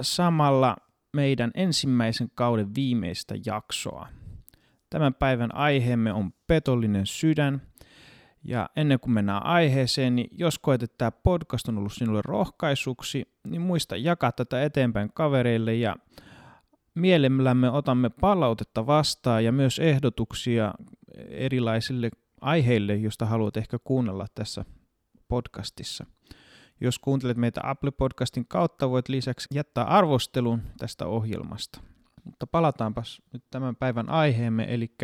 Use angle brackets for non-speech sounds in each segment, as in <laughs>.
samalla meidän ensimmäisen kauden viimeistä jaksoa. Tämän päivän aiheemme on petollinen sydän. Ja ennen kuin mennään aiheeseen, niin jos koet, että tämä podcast on ollut sinulle rohkaisuksi, niin muista jakaa tätä eteenpäin kavereille ja mielellämme otamme palautetta vastaan ja myös ehdotuksia erilaisille aiheille, joista haluat ehkä kuunnella tässä podcastissa. Jos kuuntelet meitä Apple Podcastin kautta, voit lisäksi jättää arvostelun tästä ohjelmasta. Mutta palataanpas nyt tämän päivän aiheemme, eli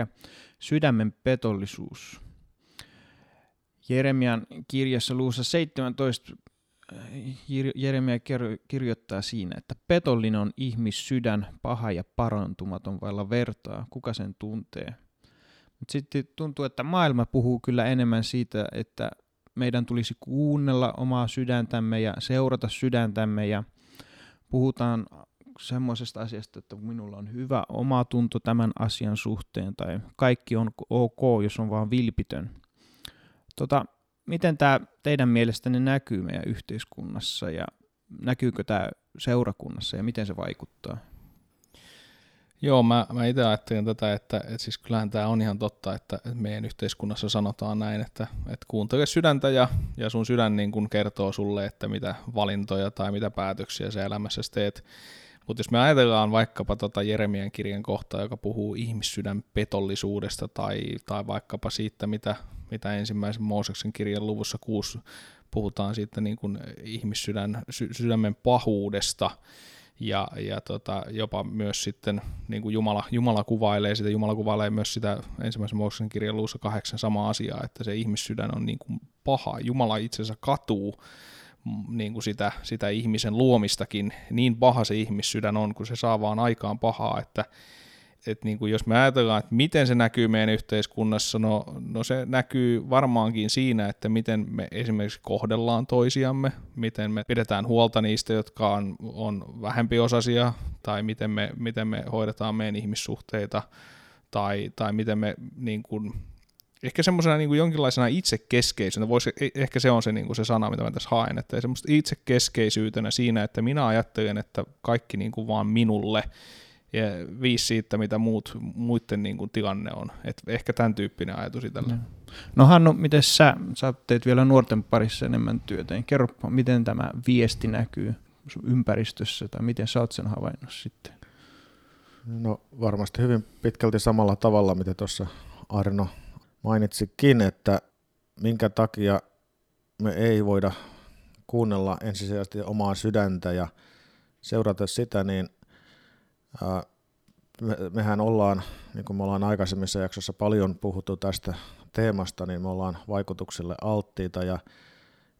sydämen petollisuus. Jeremian kirjassa luussa 17 Jeremia kirjoittaa siinä, että petollinen on ihmissydän, paha ja parantumaton vailla vertaa, kuka sen tuntee. Mutta sitten tuntuu, että maailma puhuu kyllä enemmän siitä, että meidän tulisi kuunnella omaa sydäntämme ja seurata sydäntämme ja puhutaan semmoisesta asiasta, että minulla on hyvä oma tunto tämän asian suhteen tai kaikki on ok, jos on vaan vilpitön. Tota, miten tämä teidän mielestänne näkyy meidän yhteiskunnassa ja näkyykö tämä seurakunnassa ja miten se vaikuttaa? Joo, mä, mä itse ajattelin tätä, että, että siis kyllähän tämä on ihan totta, että meidän yhteiskunnassa sanotaan näin, että, että kuuntele sydäntä ja, ja sun sydän niin kun kertoo sulle, että mitä valintoja tai mitä päätöksiä sä elämässä teet. Mutta jos me ajatellaan vaikkapa tota Jeremian kirjan kohtaa, joka puhuu ihmissydän petollisuudesta tai, tai vaikkapa siitä, mitä, mitä ensimmäisen Mooseksen kirjan luvussa 6 puhutaan siitä niin kuin ihmissydän, sy, sydämen pahuudesta, ja, ja tota, jopa myös sitten niin kuin Jumala, Jumala kuvailee sitä, Jumala kuvailee myös sitä ensimmäisen Mooseksen kirjan luussa kahdeksan sama asia, että se ihmissydän on niin kuin paha. Jumala itsensä katuu mm, niin kuin sitä, sitä ihmisen luomistakin, niin paha se ihmissydän on, kun se saa vaan aikaan pahaa, että, että niin kuin jos me ajatellaan, että miten se näkyy meidän yhteiskunnassa, no, no se näkyy varmaankin siinä, että miten me esimerkiksi kohdellaan toisiamme, miten me pidetään huolta niistä, jotka on, on vähempiosaisia, tai miten me, miten me hoidetaan meidän ihmissuhteita, tai, tai miten me niin kuin, ehkä semmoisena niin jonkinlaisena itsekeskeisyytenä, voisi, e, ehkä se on se, niin kuin se sana, mitä mä tässä haen, että semmoista itsekeskeisyytenä siinä, että minä ajattelen, että kaikki niin kuin vaan minulle, ja viisi siitä, mitä muut, muiden niin kuin tilanne on. Et ehkä tämän tyyppinen ajatus itsellä. No. no Hannu, miten sä, sä teet vielä nuorten parissa enemmän työtä, niin kerro, miten tämä viesti näkyy ympäristössä, tai miten sä oot sen havainnut sitten? No varmasti hyvin pitkälti samalla tavalla, mitä tuossa Arno mainitsikin, että minkä takia me ei voida kuunnella ensisijaisesti omaa sydäntä ja seurata sitä, niin me, mehän ollaan, niin kuin me ollaan aikaisemmissa jaksossa paljon puhuttu tästä teemasta, niin me ollaan vaikutuksille alttiita ja,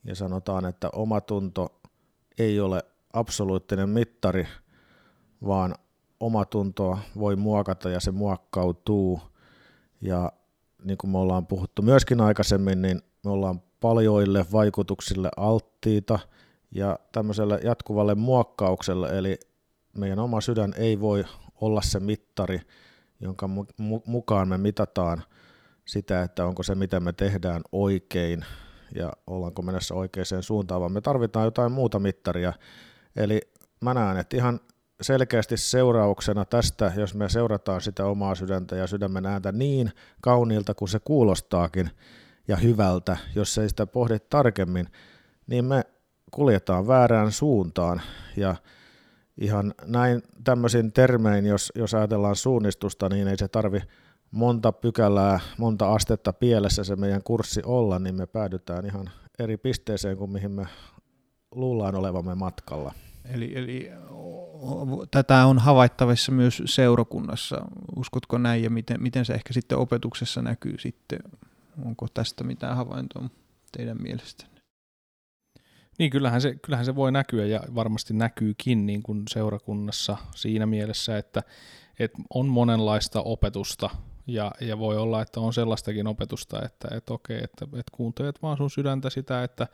ja sanotaan, että omatunto ei ole absoluuttinen mittari, vaan omatuntoa voi muokata ja se muokkautuu. Ja niin kuin me ollaan puhuttu myöskin aikaisemmin, niin me ollaan paljoille vaikutuksille alttiita ja tämmöiselle jatkuvalle muokkaukselle, eli meidän oma sydän ei voi olla se mittari, jonka mukaan me mitataan sitä, että onko se, mitä me tehdään oikein ja ollaanko menossa oikeaan suuntaan, vaan me tarvitaan jotain muuta mittaria. Eli mä näen, että ihan selkeästi seurauksena tästä, jos me seurataan sitä omaa sydäntä ja sydämen ääntä niin kauniilta kuin se kuulostaakin ja hyvältä, jos ei sitä pohdi tarkemmin, niin me kuljetaan väärään suuntaan ja ihan näin tämmöisin termein, jos, jos ajatellaan suunnistusta, niin ei se tarvi monta pykälää, monta astetta pielessä se meidän kurssi olla, niin me päädytään ihan eri pisteeseen kuin mihin me luullaan olevamme matkalla. Eli, eli tätä on havaittavissa myös seurakunnassa. Uskotko näin ja miten, miten se ehkä sitten opetuksessa näkyy sitten? Onko tästä mitään havaintoa teidän mielestänne? Niin, kyllähän se, kyllähän se voi näkyä ja varmasti näkyykin niin kuin seurakunnassa siinä mielessä, että, että on monenlaista opetusta ja, ja voi olla, että on sellaistakin opetusta, että, että okei, että, että kuuntelet vaan sun sydäntä sitä, että,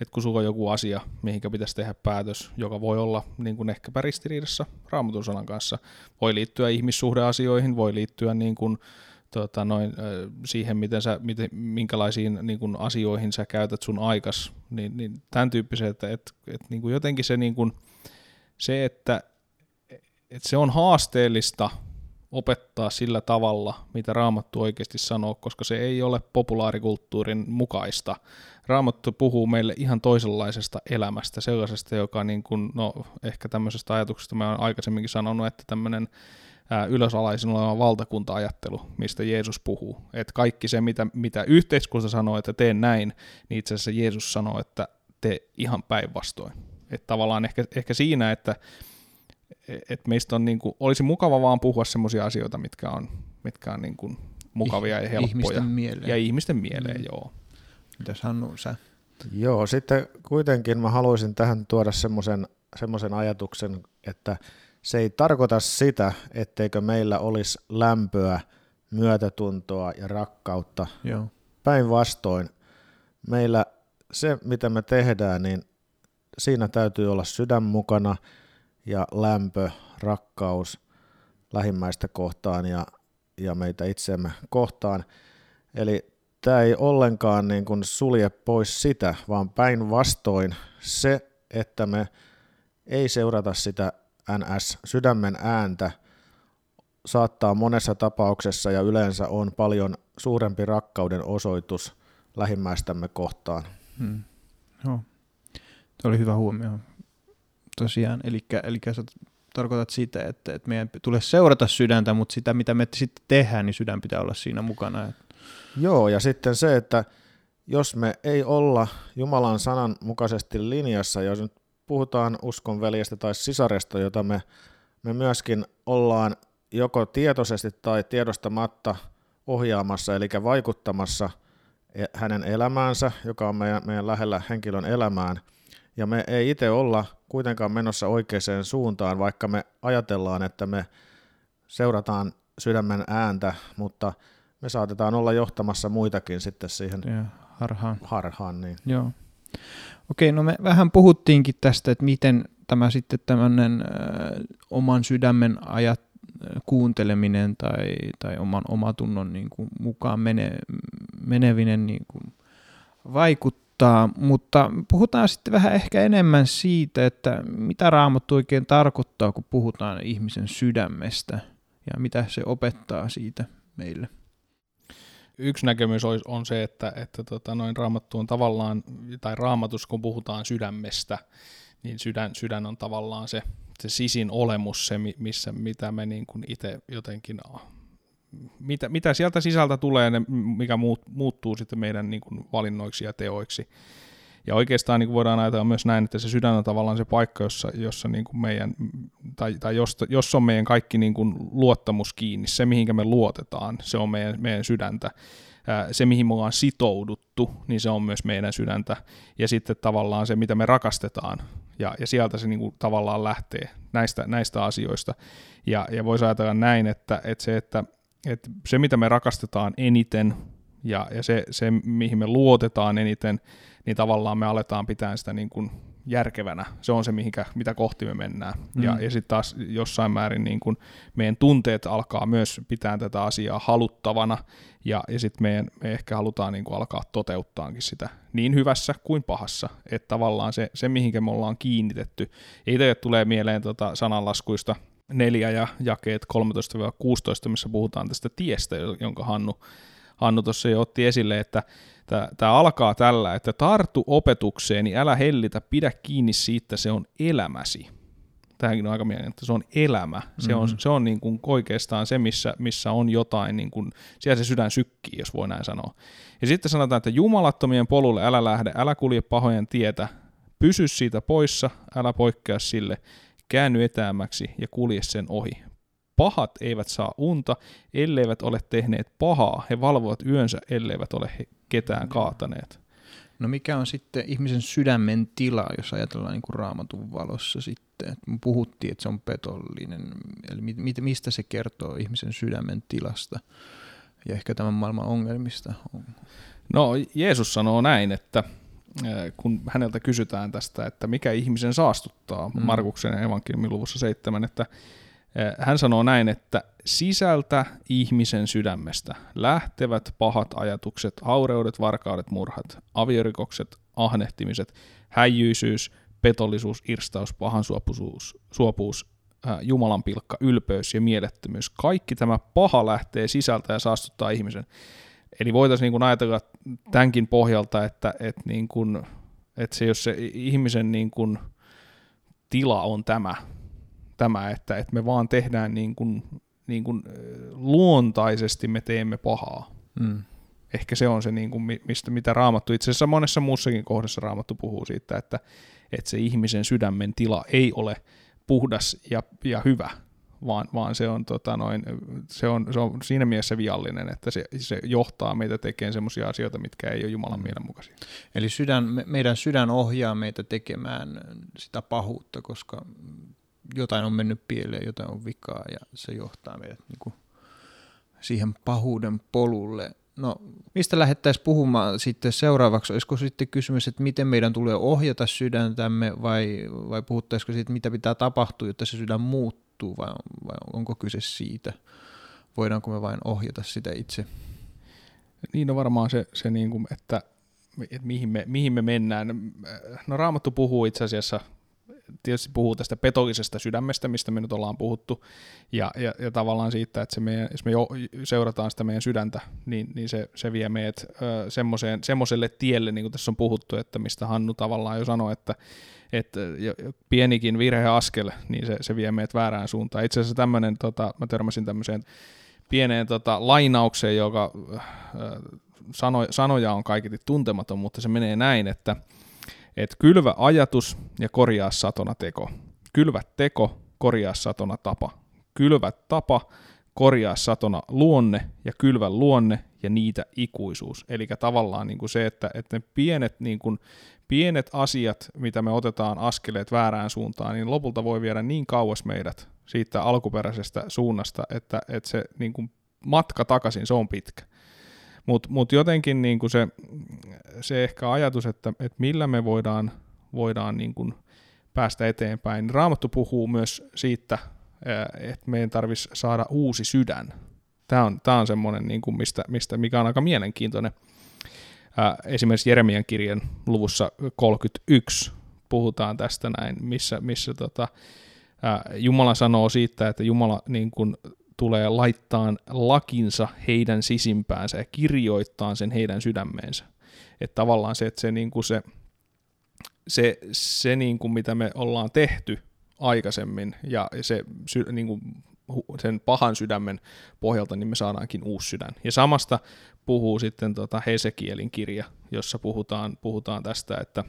että kun sulla on joku asia, mihinkä pitäisi tehdä päätös, joka voi olla niin kuin ehkäpä ristiriidassa raamatun sanan kanssa, voi liittyä ihmissuhdeasioihin, voi liittyä niin kuin, tota, noin, siihen, miten sä, miten, minkälaisiin niin kuin asioihin sä käytät sun aikas, niin, niin tämän tyyppiset, että, että, että niin kuin jotenkin se, niin kuin, se että, että se on haasteellista opettaa sillä tavalla, mitä Raamattu oikeasti sanoo, koska se ei ole populaarikulttuurin mukaista. Raamattu puhuu meille ihan toisenlaisesta elämästä, sellaisesta, joka niin kuin, no ehkä tämmöisestä ajatuksesta mä olen aikaisemminkin sanonut, että tämmöinen ylösalaisin oleva valtakunta-ajattelu, mistä Jeesus puhuu. Että kaikki se, mitä, mitä yhteiskunta sanoo, että teen näin, niin itse asiassa Jeesus sanoo, että te ihan päinvastoin. Että tavallaan ehkä, ehkä siinä, että et meistä on niin kuin, olisi mukava vaan puhua sellaisia asioita, mitkä on, mitkä on niin kuin mukavia ja helppoja. Ihmisten mieleen. Ja ihmisten mieleen, mm. joo. Mitäs Hannu, sä? Joo, sitten kuitenkin mä haluaisin tähän tuoda semmoisen semmoisen ajatuksen, että se ei tarkoita sitä, etteikö meillä olisi lämpöä, myötätuntoa ja rakkautta. Joo. Päinvastoin, meillä se, mitä me tehdään, niin siinä täytyy olla sydän mukana ja lämpö, rakkaus lähimmäistä kohtaan ja, ja meitä itseämme kohtaan. Eli tämä ei ollenkaan niin kuin sulje pois sitä, vaan päinvastoin se, että me ei seurata sitä NS-sydämen ääntä, saattaa monessa tapauksessa ja yleensä on paljon suurempi rakkauden osoitus lähimmäistämme kohtaan. Hmm. Joo. Tuo oli hyvä huomio. Tosiaan, eli, eli sä tarkoitat sitä, että, että meidän tulee seurata sydäntä, mutta sitä, mitä me sitten tehdään, niin sydän pitää olla siinä mukana. Joo, ja sitten se, että jos me ei olla Jumalan sanan mukaisesti linjassa, jos nyt puhutaan uskonveljestä tai sisaresta, jota me, me myöskin ollaan joko tietoisesti tai tiedostamatta ohjaamassa, eli vaikuttamassa e, hänen elämäänsä, joka on meidän, meidän lähellä henkilön elämään, ja me ei itse olla kuitenkaan menossa oikeaan suuntaan, vaikka me ajatellaan, että me seurataan sydämen ääntä, mutta me saatetaan olla johtamassa muitakin sitten siihen ja, harhaan. harhaan niin. Joo. Okei, no me vähän puhuttiinkin tästä, että miten tämä sitten tämmöinen äh, oman sydämen ajat, kuunteleminen tai, tai oman omatunnon niin kuin, mukaan mene, menevinen niin kuin, vaikuttaa, mutta puhutaan sitten vähän ehkä enemmän siitä, että mitä raamattu oikein tarkoittaa, kun puhutaan ihmisen sydämestä ja mitä se opettaa siitä meille yksi näkemys on se, että, että tota, noin raamattu on tavallaan, tai raamatus kun puhutaan sydämestä, niin sydän, sydän on tavallaan se, se sisin olemus, se missä, mitä me niin kuin itse jotenkin, mitä, mitä sieltä sisältä tulee, ne, mikä muut, muuttuu sitten meidän niin kuin valinnoiksi ja teoiksi. Ja oikeastaan niin voidaan ajatella myös näin, että se sydän on tavallaan se paikka, jossa, jossa niin kuin meidän, tai, tai josta, jos on meidän kaikki niin kuin luottamus kiinni, se mihinkä me luotetaan, se on meidän, meidän sydäntä. Se, mihin me ollaan sitouduttu, niin se on myös meidän sydäntä. Ja sitten tavallaan se, mitä me rakastetaan, ja, ja sieltä se niin kuin tavallaan lähtee näistä, näistä asioista. Ja, ja voisi ajatella näin, että, että, se, että, että se, mitä me rakastetaan eniten, ja, ja se, se, mihin me luotetaan eniten, niin tavallaan me aletaan pitää sitä niin kuin järkevänä. Se on se, mihinkä, mitä kohti me mennään. Mm. Ja, ja sitten taas jossain määrin niin kuin meidän tunteet alkaa myös pitää tätä asiaa haluttavana, ja, ja sitten me, me ehkä halutaan niin kuin alkaa toteuttaankin sitä niin hyvässä kuin pahassa. Että tavallaan se, se mihinkä me ollaan kiinnitetty. Ja itse tulee mieleen tota sananlaskuista neljä ja jakeet 13-16, missä puhutaan tästä tiestä, jonka Hannu, Hannu tuossa jo otti esille, että Tämä alkaa tällä, että tartu opetukseeni, älä hellitä, pidä kiinni siitä, se on elämäsi. tähänkin on aika mielenkiintoista, se on elämä. Se on, Mhm. se on niin kuin oikeastaan se, missä, missä on jotain, niin kuin, siellä se sydän sykkii, jos voi näin sanoa. Ja sitten sanotaan, että jumalattomien polulle älä lähde, älä kulje pahojen tietä, pysy siitä poissa, älä poikkea sille, käänny etäämmäksi ja kulje sen ohi. Pahat eivät saa unta, elleivät ole tehneet pahaa, he valvovat yönsä, elleivät ole he ketään kaataneet. No mikä on sitten ihmisen sydämen tila, jos ajatellaan niin kuin raamatun valossa sitten? Et me puhuttiin, että se on petollinen. Eli mi- mi- mistä se kertoo ihmisen sydämen tilasta ja ehkä tämän maailman ongelmista? No Jeesus sanoo näin, että kun häneltä kysytään tästä, että mikä ihmisen saastuttaa, Mm. Markuksen evankeliumin luvussa seitsemän, että hän sanoo näin, että sisältä ihmisen sydämestä lähtevät pahat ajatukset, aureudet, varkaudet, murhat, aviorikokset, ahnehtimiset, häijyisyys, petollisuus, irstaus, pahansuopuisuus, suopuus, äh, Jumalan pilkka, ylpeys ja mielettömyys. Kaikki tämä paha lähtee sisältä ja saastuttaa ihmisen. Eli voitaisiin niin ajatella tämänkin pohjalta, että, että, niin kuin, että se, jos se ihmisen niin kuin tila on tämä, tämä että, että me vaan tehdään niin kuin, niin kuin luontaisesti me teemme pahaa. Mm. Ehkä se on se, niin kuin, mi- mistä, mitä Raamattu, itse asiassa monessa muussakin kohdassa Raamattu puhuu siitä, että, että se ihmisen sydämen tila ei ole puhdas ja, ja hyvä, vaan, vaan se, on, tota noin, se, on, se on siinä mielessä viallinen, että se, se johtaa meitä tekemään sellaisia asioita, mitkä ei ole Jumalan mielenmukaisia. Eli sydän, me- meidän sydän ohjaa meitä tekemään sitä pahuutta, koska jotain on mennyt pieleen, jotain on vikaa ja se johtaa meidät niin kuin siihen pahuuden polulle. No, mistä lähdettäisiin puhumaan sitten seuraavaksi? Olisiko sitten kysymys, että miten meidän tulee ohjata sydäntämme vai, vai puhuttaisiko siitä, mitä pitää tapahtua, jotta se sydän muuttuu vai, vai onko kyse siitä? Voidaanko me vain ohjata sitä itse? Niin on varmaan se, se niin kuin, että, että mihin, me, mihin me mennään. No Raamattu puhuu itse asiassa, tietysti puhuu tästä petollisesta sydämestä, mistä me nyt ollaan puhuttu, ja, ja, ja tavallaan siitä, että se meidän, jos me jo seurataan sitä meidän sydäntä, niin, niin se, se vie meidät semmoiselle tielle, niin kuin tässä on puhuttu, että mistä Hannu tavallaan jo sanoi, että, että pienikin virheaskel, niin se, se vie meidät väärään suuntaan. Itse asiassa tämmöinen, tota, mä törmäsin tämmöiseen pieneen tota, lainaukseen, joka äh, sano, sanoja on kaiketi tuntematon, mutta se menee näin, että et kylvä ajatus ja korjaa satona teko. Kylvä teko, korjaa satona tapa. Kylvä tapa, korjaa satona luonne ja kylvä luonne ja niitä ikuisuus. Eli tavallaan niin kuin se, että, että ne pienet, niin kuin, pienet asiat, mitä me otetaan askeleet väärään suuntaan, niin lopulta voi viedä niin kauas meidät siitä alkuperäisestä suunnasta, että, että se niin kuin matka takaisin, se on pitkä. Mutta mut jotenkin niin kuin se, se ehkä ajatus, että, että millä me voidaan, voidaan niin kuin päästä eteenpäin. Raamattu puhuu myös siitä, että meidän tarvitsisi saada uusi sydän. Tämä on, tämä on semmoinen, niin kuin mistä, mistä, mikä on aika mielenkiintoinen. Esimerkiksi Jeremian kirjan luvussa 31 puhutaan tästä näin, missä, missä tota, Jumala sanoo siitä, että Jumala niin kuin tulee laittaa lakinsa heidän sisimpäänsä ja kirjoittaa sen heidän sydämeensä. Että tavallaan se, että se, niin kuin se, se, se niin kuin mitä me ollaan tehty aikaisemmin ja se niin kuin sen pahan sydämen pohjalta, niin me saadaankin uusi sydän. Ja samasta puhuu sitten tota Hesekielin kirja, jossa puhutaan, puhutaan tästä, että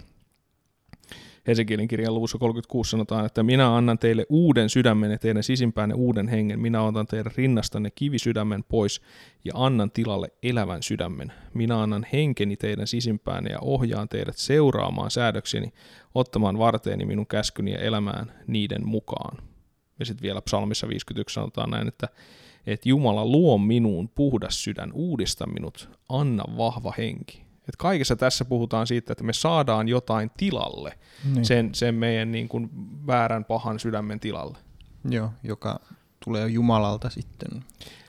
Hesekielin kirjan luvussa 36 sanotaan, että minä annan teille uuden sydämen ja teidän sisimpäänne uuden hengen. Minä otan teidän rinnastanne kivisydämen pois ja annan tilalle elävän sydämen. Minä annan henkeni teidän sisimpäänne ja ohjaan teidät seuraamaan säädökseni, ottamaan varteeni minun käskyni ja elämään niiden mukaan. Ja sitten vielä psalmissa 51 sanotaan näin, että, että Jumala luo minuun puhdas sydän, uudista minut, anna vahva henki. Et kaikessa tässä puhutaan siitä, että me saadaan jotain tilalle, Niin. sen, sen meidän niin kuin väärän pahan sydämen tilalle. Joo, joka tulee Jumalalta sitten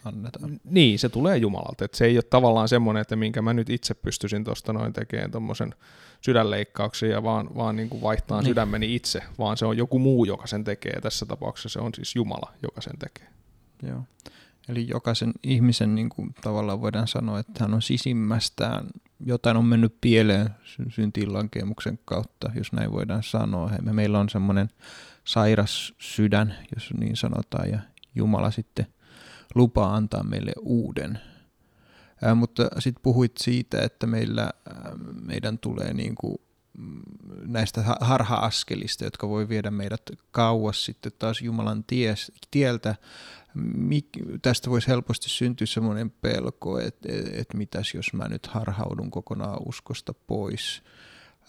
annetaan. Niin, se tulee Jumalalta. Et se ei ole tavallaan semmoinen, että minkä mä nyt itse pystyisin tuosta noin tekemään tuommoisen sydänleikkauksen ja vaan, vaan niin kuin vaihtaa Niin. sydämeni itse, vaan se on joku muu, joka sen tekee. Tässä tapauksessa se on siis Jumala, joka sen tekee. Joo. Eli jokaisen ihmisen niin kuin, tavallaan voidaan sanoa, että hän on sisimmästään jotain on mennyt pieleen syntiinlankemuksen kautta, jos näin voidaan sanoa. Me, meillä on semmoinen sairas sydän, jos niin sanotaan, ja Jumala sitten lupaa antaa meille uuden. Ää, mutta sitten puhuit siitä, että meillä, ää, meidän tulee niin kuin mm, näistä harha-askelista, jotka voi viedä meidät kauas sitten taas Jumalan ties, tieltä. Tästä voisi helposti syntyä semmoinen pelko, että et, mitäs jos mä nyt harhaudun kokonaan uskosta pois.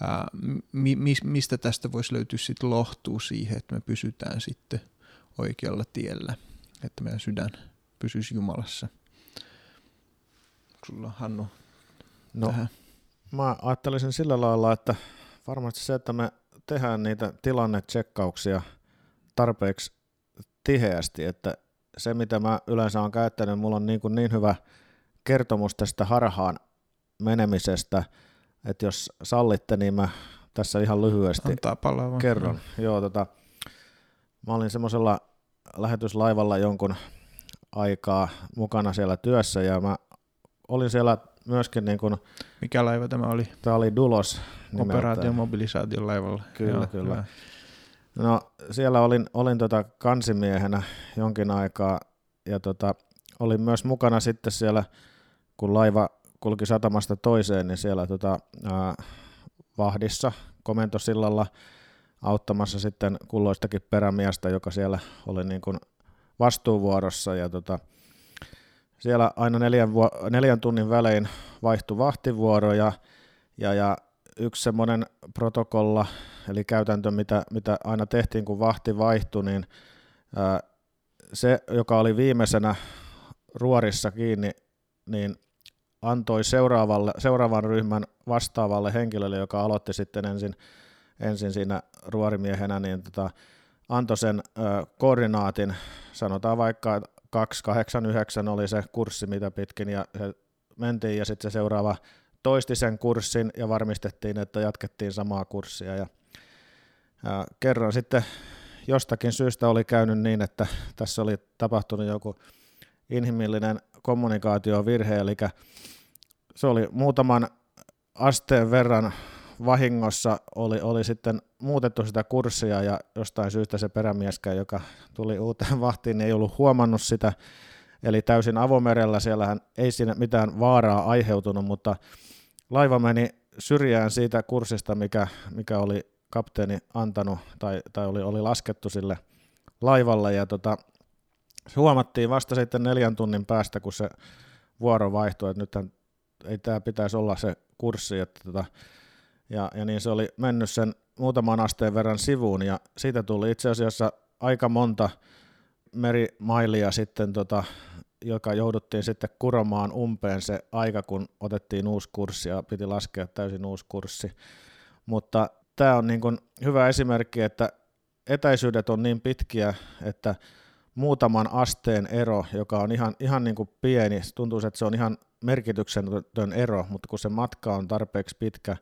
Ää, mi, mistä tästä voisi löytyä sitten lohtuu siihen, että me pysytään sitten oikealla tiellä, että meidän sydän pysyisi Jumalassa. Sulla Hannu no, tähän? Mä ajattelisin sillä lailla, että varmasti se, että me tehdään niitä tilannetsekkauksia tarpeeksi tiheästi, että se mitä mä yleensä olen käyttänyt, mulla on niin, kuin niin hyvä kertomus tästä harhaan menemisestä, että jos sallitte, niin mä tässä ihan lyhyesti kerron. Joo, tota, mä olin semmoisella lähetyslaivalla jonkun aikaa mukana siellä työssä ja mä olin siellä myöskin niin kuin, Mikä laiva tämä oli? Tämä oli Dulos. Operaation mobilisaation laivalla. Kyllä, Joo, kyllä. Hyvä. No siellä olin, olin tota kansimiehenä jonkin aikaa ja tota, olin myös mukana sitten siellä, kun laiva kulki satamasta toiseen, niin siellä tota, ää, vahdissa komentosillalla auttamassa sitten kulloistakin perämiestä, joka siellä oli niin kuin vastuuvuorossa ja tota, siellä aina neljän, neljän tunnin välein vaihtui vahtivuoro ja, ja, ja yksi semmoinen protokolla, eli käytäntö, mitä, mitä aina tehtiin, kun vahti vaihtui, niin ää, se, joka oli viimeisenä ruorissa kiinni, niin antoi seuraavalle, seuraavan ryhmän vastaavalle henkilölle, joka aloitti sitten ensin, ensin siinä ruorimiehenä, niin tota, antoi sen ö, koordinaatin, sanotaan vaikka 289 oli se kurssi, mitä pitkin, ja se mentiin, ja sitten se seuraava toisti sen kurssin, ja varmistettiin, että jatkettiin samaa kurssia, ja, ja kerran sitten jostakin syystä oli käynyt niin, että tässä oli tapahtunut joku inhimillinen kommunikaatiovirhe, eli se oli muutaman asteen verran vahingossa oli, oli sitten muutettu sitä kurssia ja jostain syystä se perämieskään, joka tuli uuteen <laughs> vahtiin, niin ei ollut huomannut sitä. Eli täysin avomerellä, siellähän ei siinä mitään vaaraa aiheutunut, mutta laiva meni syrjään siitä kurssista, mikä, mikä oli kapteeni antanut tai, tai oli, oli laskettu sille laivalle. Ja tota, huomattiin vasta sitten neljän tunnin päästä, kun se vuoro vaihtui, että nyt ei tämä pitäisi olla se kurssi, että tota, ja, ja niin se oli mennyt sen muutaman asteen verran sivuun, ja siitä tuli itse asiassa aika monta merimailia sitten, tota, joka jouduttiin sitten kuromaan umpeen se aika, kun otettiin uusi kurssi ja piti laskea täysin uusi kurssi. Mutta tämä on niin kuin hyvä esimerkki, että etäisyydet on niin pitkiä, että muutaman asteen ero, joka on ihan, ihan niin kuin pieni, tuntuu, että se on ihan merkityksetön ero, mutta kun se matka on tarpeeksi pitkä,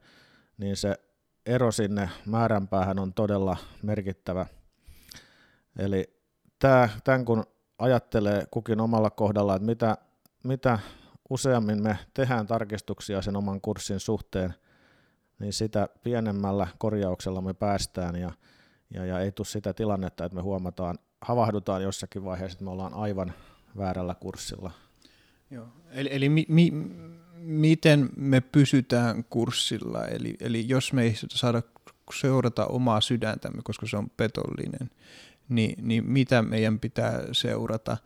niin se ero sinne määränpäähän on todella merkittävä. Eli tämä, tämän kun ajattelee kukin omalla kohdalla, että mitä, mitä useammin me tehdään tarkistuksia sen oman kurssin suhteen, niin sitä pienemmällä korjauksella me päästään ja, ja, ja ei tule sitä tilannetta, että me huomataan, havahdutaan jossakin vaiheessa, että me ollaan aivan väärällä kurssilla. Joo. Eli, eli mi, mi, miten me pysytään kurssilla, eli, eli jos me ei saada seurata omaa sydäntämme, koska se on petollinen, niin, niin mitä meidän pitää seurata,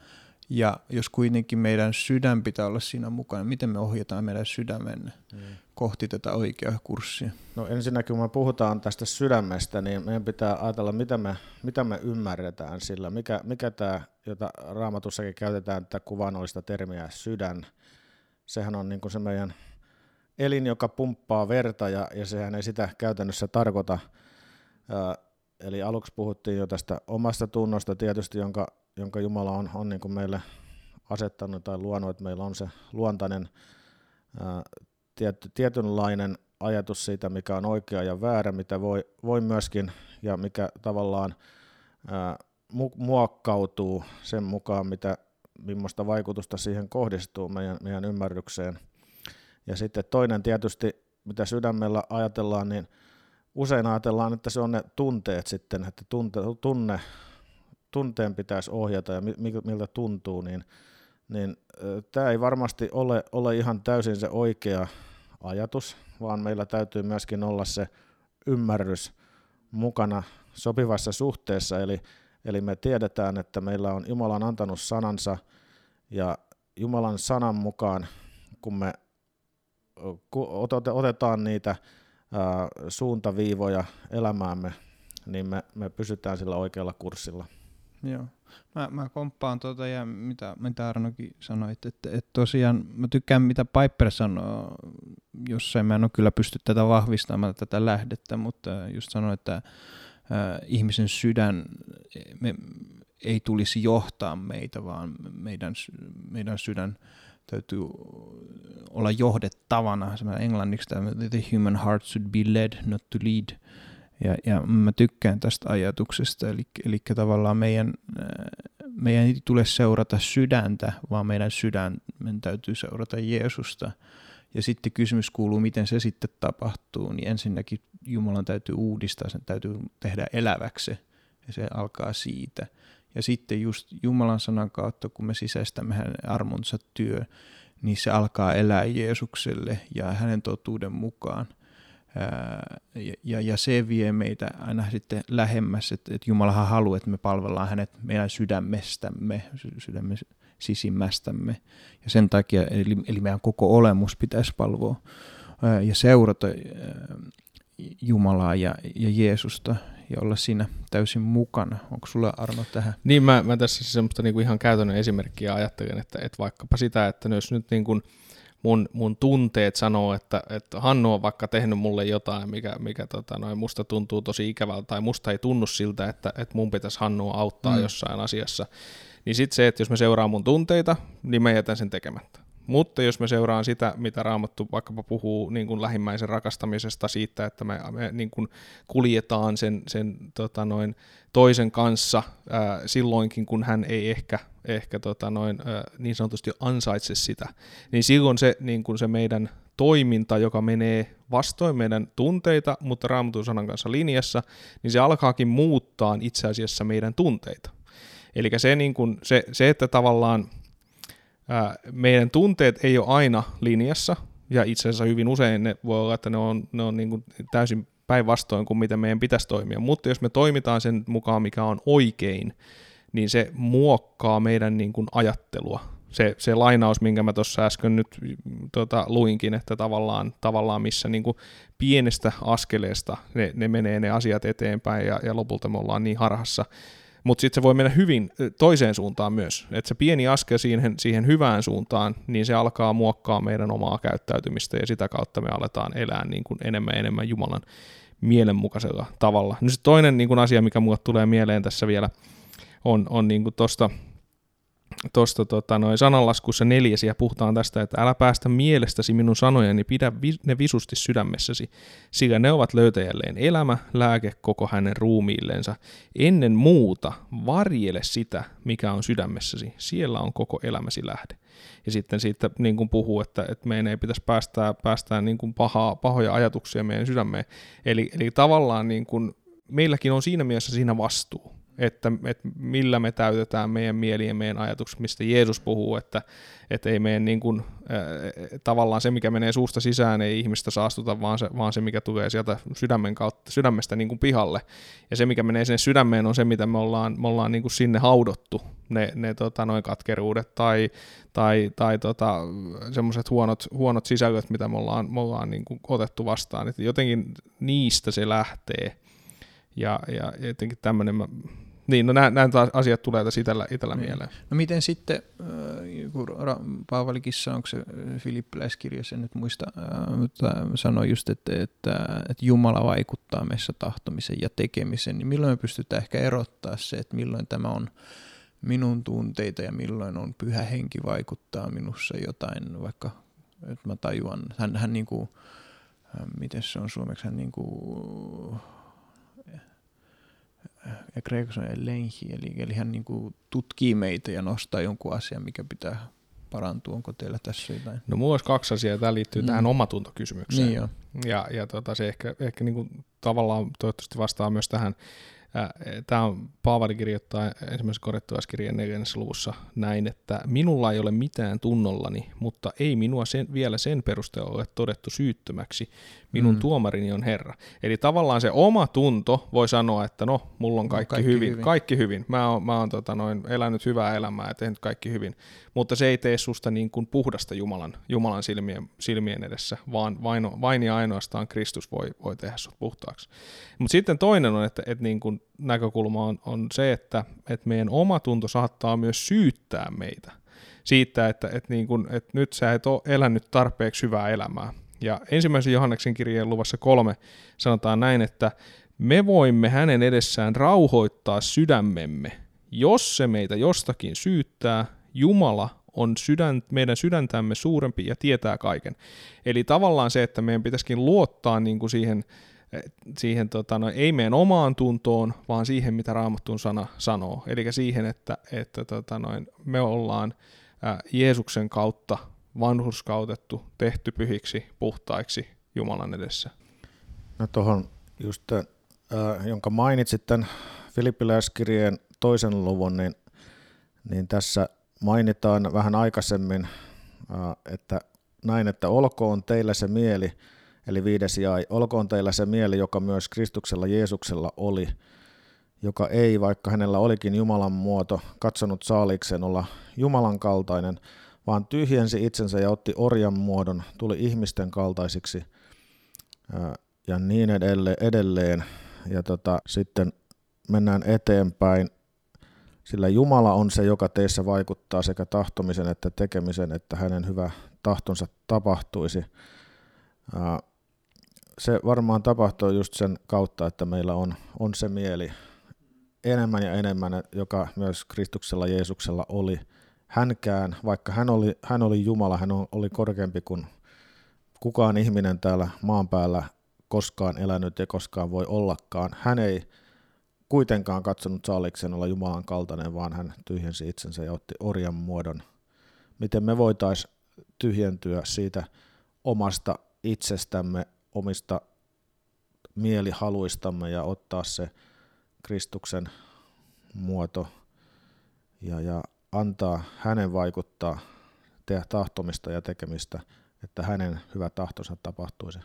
ja jos kuitenkin meidän sydän pitää olla siinä mukana, miten me ohjataan meidän sydämen mm. kohti tätä oikeaa kurssia? No ensinnäkin kun me puhutaan tästä sydämestä, niin meidän pitää ajatella, mitä me, mitä me ymmärretään sillä, mikä, mikä tämä, jota raamatussakin käytetään, tätä kuvannollista termiä sydän, sehän on niin kuin se meidän elin, joka pumppaa verta ja, ja sehän ei sitä käytännössä tarkoita. Eli aluksi puhuttiin jo tästä omasta tunnosta tietysti, jonka, jonka Jumala on, on niin kuin meille asettanut tai luonut, että meillä on se luontainen ää, tiety, tietynlainen ajatus siitä, mikä on oikea ja väärä, mitä voi, voi myöskin ja mikä tavallaan ää, muokkautuu sen mukaan, mitä millaista vaikutusta siihen kohdistuu meidän, meidän ymmärrykseen. Ja sitten toinen tietysti, mitä sydämellä ajatellaan, niin usein ajatellaan, että se on ne tunteet sitten, että tunte, tunne, tunteen pitäisi ohjata ja miltä tuntuu, niin, niin tämä ei varmasti ole, ole ihan täysin se oikea ajatus, vaan meillä täytyy myöskin olla se ymmärrys mukana sopivassa suhteessa, eli, eli me tiedetään, että meillä on Jumala on antanut sanansa, ja Jumalan sanan mukaan, kun me otetaan niitä suuntaviivoja elämäämme, niin me, me pysytään sillä oikealla kurssilla. Joo. Mä, mä komppaan tuota ja mitä, mitä Arnokin sanoit, että, että tosiaan mä tykkään mitä Piper sanoo, jossain mä en ole kyllä pysty tätä vahvistamaan tätä lähdettä, mutta just sanoi, että äh, ihmisen sydän me, ei tulisi johtaa meitä, vaan meidän, meidän sydän täytyy olla johdettavana. Englanniksi tämä the human heart should be led, not to lead. Ja, ja mä tykkään tästä ajatuksesta, eli, eli tavallaan meidän, meidän ei tule seurata sydäntä, vaan meidän sydämen täytyy seurata Jeesusta. Ja sitten kysymys kuuluu, miten se sitten tapahtuu, niin ensinnäkin Jumalan täytyy uudistaa, sen täytyy tehdä eläväksi, ja se alkaa siitä. Ja sitten just Jumalan sanan kautta, kun me sisäistämme hänen armonsa työ, niin se alkaa elää Jeesukselle ja hänen totuuden mukaan – ja, ja se vie meitä aina sitten lähemmäs, että, että Jumalahan haluaa, että me palvellaan hänet meidän sydämestämme, sydämme sisimmästämme. Ja sen takia, eli, eli meidän koko olemus pitäisi palvoa ja seurata Jumalaa ja, ja Jeesusta ja olla siinä täysin mukana. Onko sulla Arno tähän? Niin, mä, mä tässä semmoista niinku ihan käytännön esimerkkiä ajattelen, että, että vaikkapa sitä, että jos nyt niin kuin – mun, mun tunteet sanoo, että, että Hannu on vaikka tehnyt mulle jotain, mikä, mikä tota, noin, musta tuntuu tosi ikävältä, tai musta ei tunnu siltä, että, että mun pitäisi Hannua auttaa mm. jossain asiassa, niin sitten se, että jos mä seuraan mun tunteita, niin mä jätän sen tekemättä. Mutta jos me seuraan sitä, mitä Raamattu vaikkapa puhuu niin kuin lähimmäisen rakastamisesta, siitä, että me, me niin kuin kuljetaan sen, sen tota noin, toisen kanssa ää, silloinkin, kun hän ei ehkä, ehkä tota noin, ää, niin sanotusti ansaitse sitä, niin silloin se, niin kuin se meidän toiminta, joka menee vastoin meidän tunteita, mutta Raamatun sanan kanssa linjassa, niin se alkaakin muuttaa itse asiassa meidän tunteita. Eli se, niin kuin, se, se, että tavallaan meidän tunteet ei ole aina linjassa, ja itse asiassa hyvin usein ne voi olla, että ne on, ne on niin kuin täysin päinvastoin kuin miten meidän pitäisi toimia. Mutta jos me toimitaan sen mukaan, mikä on oikein, niin se muokkaa meidän niin kuin ajattelua. Se, se lainaus, minkä mä tuossa äsken nyt tota, luinkin, että tavallaan, tavallaan missä niin kuin pienestä askeleesta ne, ne menee ne asiat eteenpäin ja, ja lopulta me ollaan niin harhassa, mutta sitten se voi mennä hyvin toiseen suuntaan myös. Että se pieni askel siihen, siihen hyvään suuntaan, niin se alkaa muokkaa meidän omaa käyttäytymistä ja sitä kautta me aletaan elää niin kuin enemmän ja enemmän Jumalan mielenmukaisella tavalla. Nyt toinen niin kuin asia, mikä mulle tulee mieleen tässä vielä, on, on niin tuosta tuosta tota, sananlaskussa neljäs ja puhutaan tästä, että älä päästä mielestäsi minun sanojani, pidä vi- ne visusti sydämessäsi, sillä ne ovat löytäjälleen elämä, lääke koko hänen ruumiillensa. Ennen muuta varjele sitä, mikä on sydämessäsi, siellä on koko elämäsi lähde. Ja sitten siitä niin kuin puhuu, että, että meidän ei pitäisi päästää, päästää niin kuin pahaa, pahoja ajatuksia meidän sydämeen. Eli, eli tavallaan niin kuin, meilläkin on siinä mielessä siinä vastuu että, että millä me täytetään meidän mieli ja meidän ajatukset, mistä Jeesus puhuu, että, että ei meidän niin kuin, tavallaan se, mikä menee suusta sisään, ei ihmistä saastuta, vaan se, vaan se mikä tulee sieltä sydämen kautta, sydämestä niin kuin pihalle. Ja se, mikä menee sinne sydämeen, on se, mitä me ollaan, me ollaan niin kuin sinne haudottu, ne, ne tota, noin katkeruudet tai, tai, tai tota, semmoiset huonot, huonot sisällöt, mitä me ollaan, me ollaan niin kuin otettu vastaan. Et jotenkin niistä se lähtee. Ja, ja jotenkin tämmöinen, niin, no nämä, nämä asiat tulee tässä itsellä, itsellä niin. mieleen. No miten sitten, äh, kun Paavalikissa, onko se Filippiläiskirjassa, en nyt muista, äh, mutta sanoi just, että, että, että Jumala vaikuttaa meissä tahtomisen ja tekemisen, niin milloin me pystytään ehkä erottaa se, että milloin tämä on minun tunteita ja milloin on pyhä henki vaikuttaa minussa jotain, vaikka että mä tajuan, hän, hän niin kuin, miten se on suomeksi, hän niin kuin, kreikaksi on elenhi, eli, eli hän niin kuin tutkii meitä ja nostaa jonkun asian, mikä pitää parantuu? Onko teillä tässä jotain? No mulla olisi kaksi asiaa. Tämä liittyy mm. tähän omatuntokysymykseen. Niin jo. Ja, ja tota, se ehkä, ehkä niin kuin tavallaan toivottavasti vastaa myös tähän Tämä on, Paavali kirjoittaa ensimmäisessä korjattuaiskirjan neljännessä luvussa näin, että minulla ei ole mitään tunnollani, mutta ei minua sen, vielä sen perusteella ole todettu syyttömäksi. Minun mm. tuomarini on Herra. Eli tavallaan se oma tunto voi sanoa, että no, mulla on kaikki, kaikki hyvin, hyvin, kaikki hyvin. Mä oon, mä oon tota noin, elänyt hyvää elämää ja tehnyt kaikki hyvin. Mutta se ei tee susta niin kuin puhdasta Jumalan, Jumalan silmien, silmien edessä, vaan vain, vain ja ainoastaan Kristus voi, voi tehdä sut puhtaaksi. Mutta sitten toinen on, että, että niin kuin näkökulma on, on se, että, että meidän oma tunto saattaa myös syyttää meitä siitä, että, että, niin kuin, että nyt sä et ole elänyt tarpeeksi hyvää elämää. Ja ensimmäisen Johanneksen kirjeen luvassa kolme sanotaan näin, että me voimme hänen edessään rauhoittaa sydämemme, jos se meitä jostakin syyttää, Jumala on sydän, meidän sydäntämme suurempi ja tietää kaiken. Eli tavallaan se, että meidän pitäisikin luottaa niin kuin siihen, siihen tota, no, ei meidän omaan tuntoon, vaan siihen, mitä Raamattun sana sanoo. Eli siihen, että, että tota, noin, me ollaan ää, Jeesuksen kautta vanhurskautettu, tehty pyhiksi, puhtaiksi Jumalan edessä. No tuohon just, äh, jonka mainitsit tämän Filippiläiskirjeen toisen luvun, niin, niin tässä mainitaan vähän aikaisemmin, äh, että näin, että olkoon teillä se mieli, eli viides jäi, olkoon teillä se mieli, joka myös Kristuksella Jeesuksella oli, joka ei, vaikka hänellä olikin Jumalan muoto, katsonut saalikseen olla Jumalan kaltainen, vaan tyhjensi itsensä ja otti orjan muodon, tuli ihmisten kaltaisiksi ja niin edelleen. Ja tota, sitten mennään eteenpäin, sillä Jumala on se, joka teissä vaikuttaa sekä tahtomisen että tekemisen, että hänen hyvä tahtonsa tapahtuisi. Se varmaan tapahtuu just sen kautta, että meillä on, on se mieli enemmän ja enemmän, joka myös Kristuksella Jeesuksella oli – hänkään, vaikka hän oli, hän oli Jumala, hän oli korkeampi kuin kukaan ihminen täällä maan päällä koskaan elänyt ja koskaan voi ollakaan. Hän ei kuitenkaan katsonut saaliksen olla Jumalan kaltainen, vaan hän tyhjensi itsensä ja otti orjan muodon. Miten me voitaisiin tyhjentyä siitä omasta itsestämme, omista mielihaluistamme ja ottaa se Kristuksen muoto ja, ja antaa hänen vaikuttaa, tehdä tahtomista ja tekemistä, että hänen hyvä tahtonsa tapahtuisi.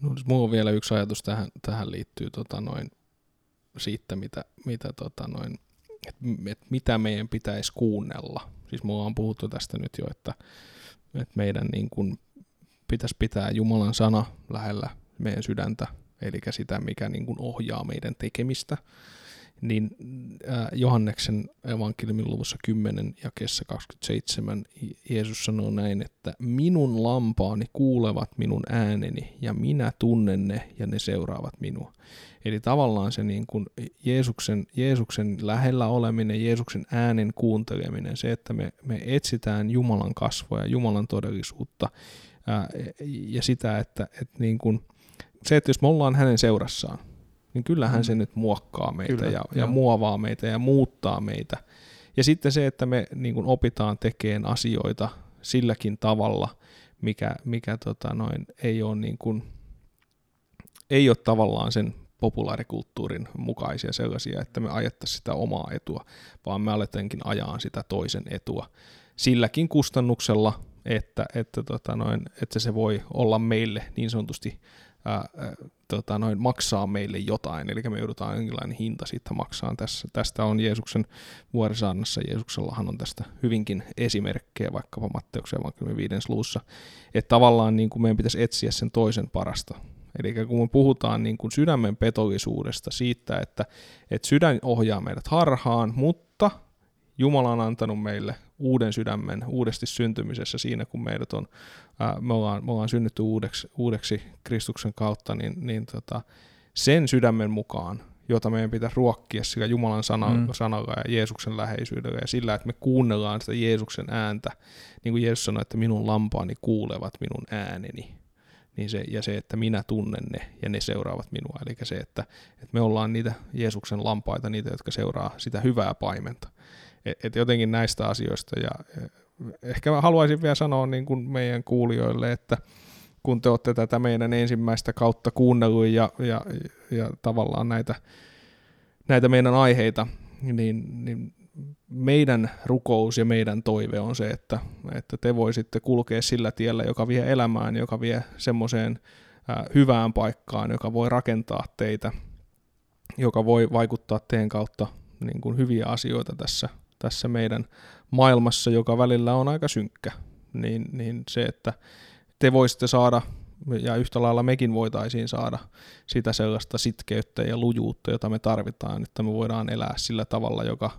No, siis mulla on vielä yksi ajatus tähän, tähän liittyy tota noin, siitä, mitä, mitä tota noin, et, et mitä meidän pitäisi kuunnella. Siis mulla on puhuttu tästä nyt jo, että, että meidän niin kun pitäisi pitää Jumalan sana lähellä meidän sydäntä, eli sitä, mikä niin kun ohjaa meidän tekemistä niin Johanneksen evankeliumin luvussa 10 ja kessa 27 Jeesus sanoo näin, että minun lampaani kuulevat minun ääneni ja minä tunnen ne ja ne seuraavat minua. Eli tavallaan se niin kuin Jeesuksen, Jeesuksen lähellä oleminen, Jeesuksen äänen kuunteleminen, se, että me, me etsitään Jumalan kasvoja, Jumalan todellisuutta ää, ja sitä, että, että niin kuin, se, että jos me ollaan hänen seurassaan, niin kyllähän mm. se nyt muokkaa meitä Kyllä, ja, ja muovaa meitä ja muuttaa meitä. Ja sitten se, että me niin kuin opitaan tekemään asioita silläkin tavalla, mikä, mikä tota noin, ei, ole niin kuin, ei ole tavallaan sen populaarikulttuurin mukaisia sellaisia, että me ajettaisiin sitä omaa etua, vaan me aletenkin ajaa sitä toisen etua silläkin kustannuksella, että, että, tota noin, että se voi olla meille niin sanotusti ää, tota, noin, maksaa meille jotain, eli me joudutaan jonkinlainen hinta siitä maksaa. Tässä, tästä on Jeesuksen vuorisaannassa, Jeesuksellahan on tästä hyvinkin esimerkkejä, vaikkapa Matteuksen evankeliumin viidens luussa, että tavallaan niin kuin meidän pitäisi etsiä sen toisen parasta. Eli kun me puhutaan niin kuin sydämen petollisuudesta, siitä, että, että sydän ohjaa meidät harhaan, mutta Jumala on antanut meille uuden sydämen uudesti syntymisessä siinä, kun meidät on, ää, me, ollaan, me ollaan synnytty uudeksi, uudeksi Kristuksen kautta, niin, niin tota, sen sydämen mukaan, jota meidän pitää ruokkia sillä Jumalan sana, mm. sanalla ja Jeesuksen läheisyydellä ja sillä, että me kuunnellaan sitä Jeesuksen ääntä, niin kuin Jeesus sanoi, että minun lampaani kuulevat minun ääneni. Niin se, ja se, että minä tunnen ne ja ne seuraavat minua. Eli se, että, että me ollaan niitä Jeesuksen lampaita, niitä, jotka seuraa sitä hyvää paimenta. Et, et jotenkin näistä asioista. Ja ehkä mä haluaisin vielä sanoa niin kuin meidän kuulijoille, että kun te olette tätä meidän ensimmäistä kautta kuunnellut ja, ja, ja tavallaan näitä, näitä meidän aiheita, niin, niin meidän rukous ja meidän toive on se, että, että te voisitte kulkea sillä tiellä, joka vie elämään, joka vie semmoiseen hyvään paikkaan, joka voi rakentaa teitä, joka voi vaikuttaa teidän kautta niin kuin hyviä asioita tässä, tässä meidän maailmassa, joka välillä on aika synkkä, niin, niin se, että te voisitte saada, ja yhtä lailla mekin voitaisiin saada sitä sellaista sitkeyttä ja lujuutta, jota me tarvitaan, että me voidaan elää sillä tavalla, joka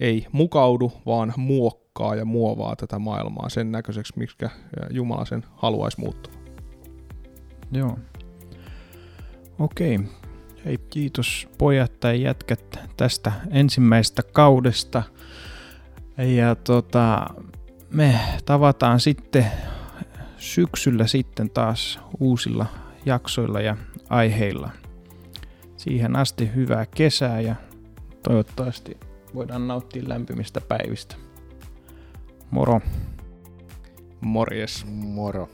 ei mukaudu, vaan muokkaa ja muovaa tätä maailmaa sen näköiseksi, miksi Jumala sen haluaisi muuttua. Joo. Okei. Hei, kiitos pojat tai jätkät tästä ensimmäisestä kaudesta. Ja tota, me tavataan sitten syksyllä sitten taas uusilla jaksoilla ja aiheilla. Siihen asti hyvää kesää ja toivottavasti voidaan nauttia lämpimistä päivistä. Moro. Morjes. Moro.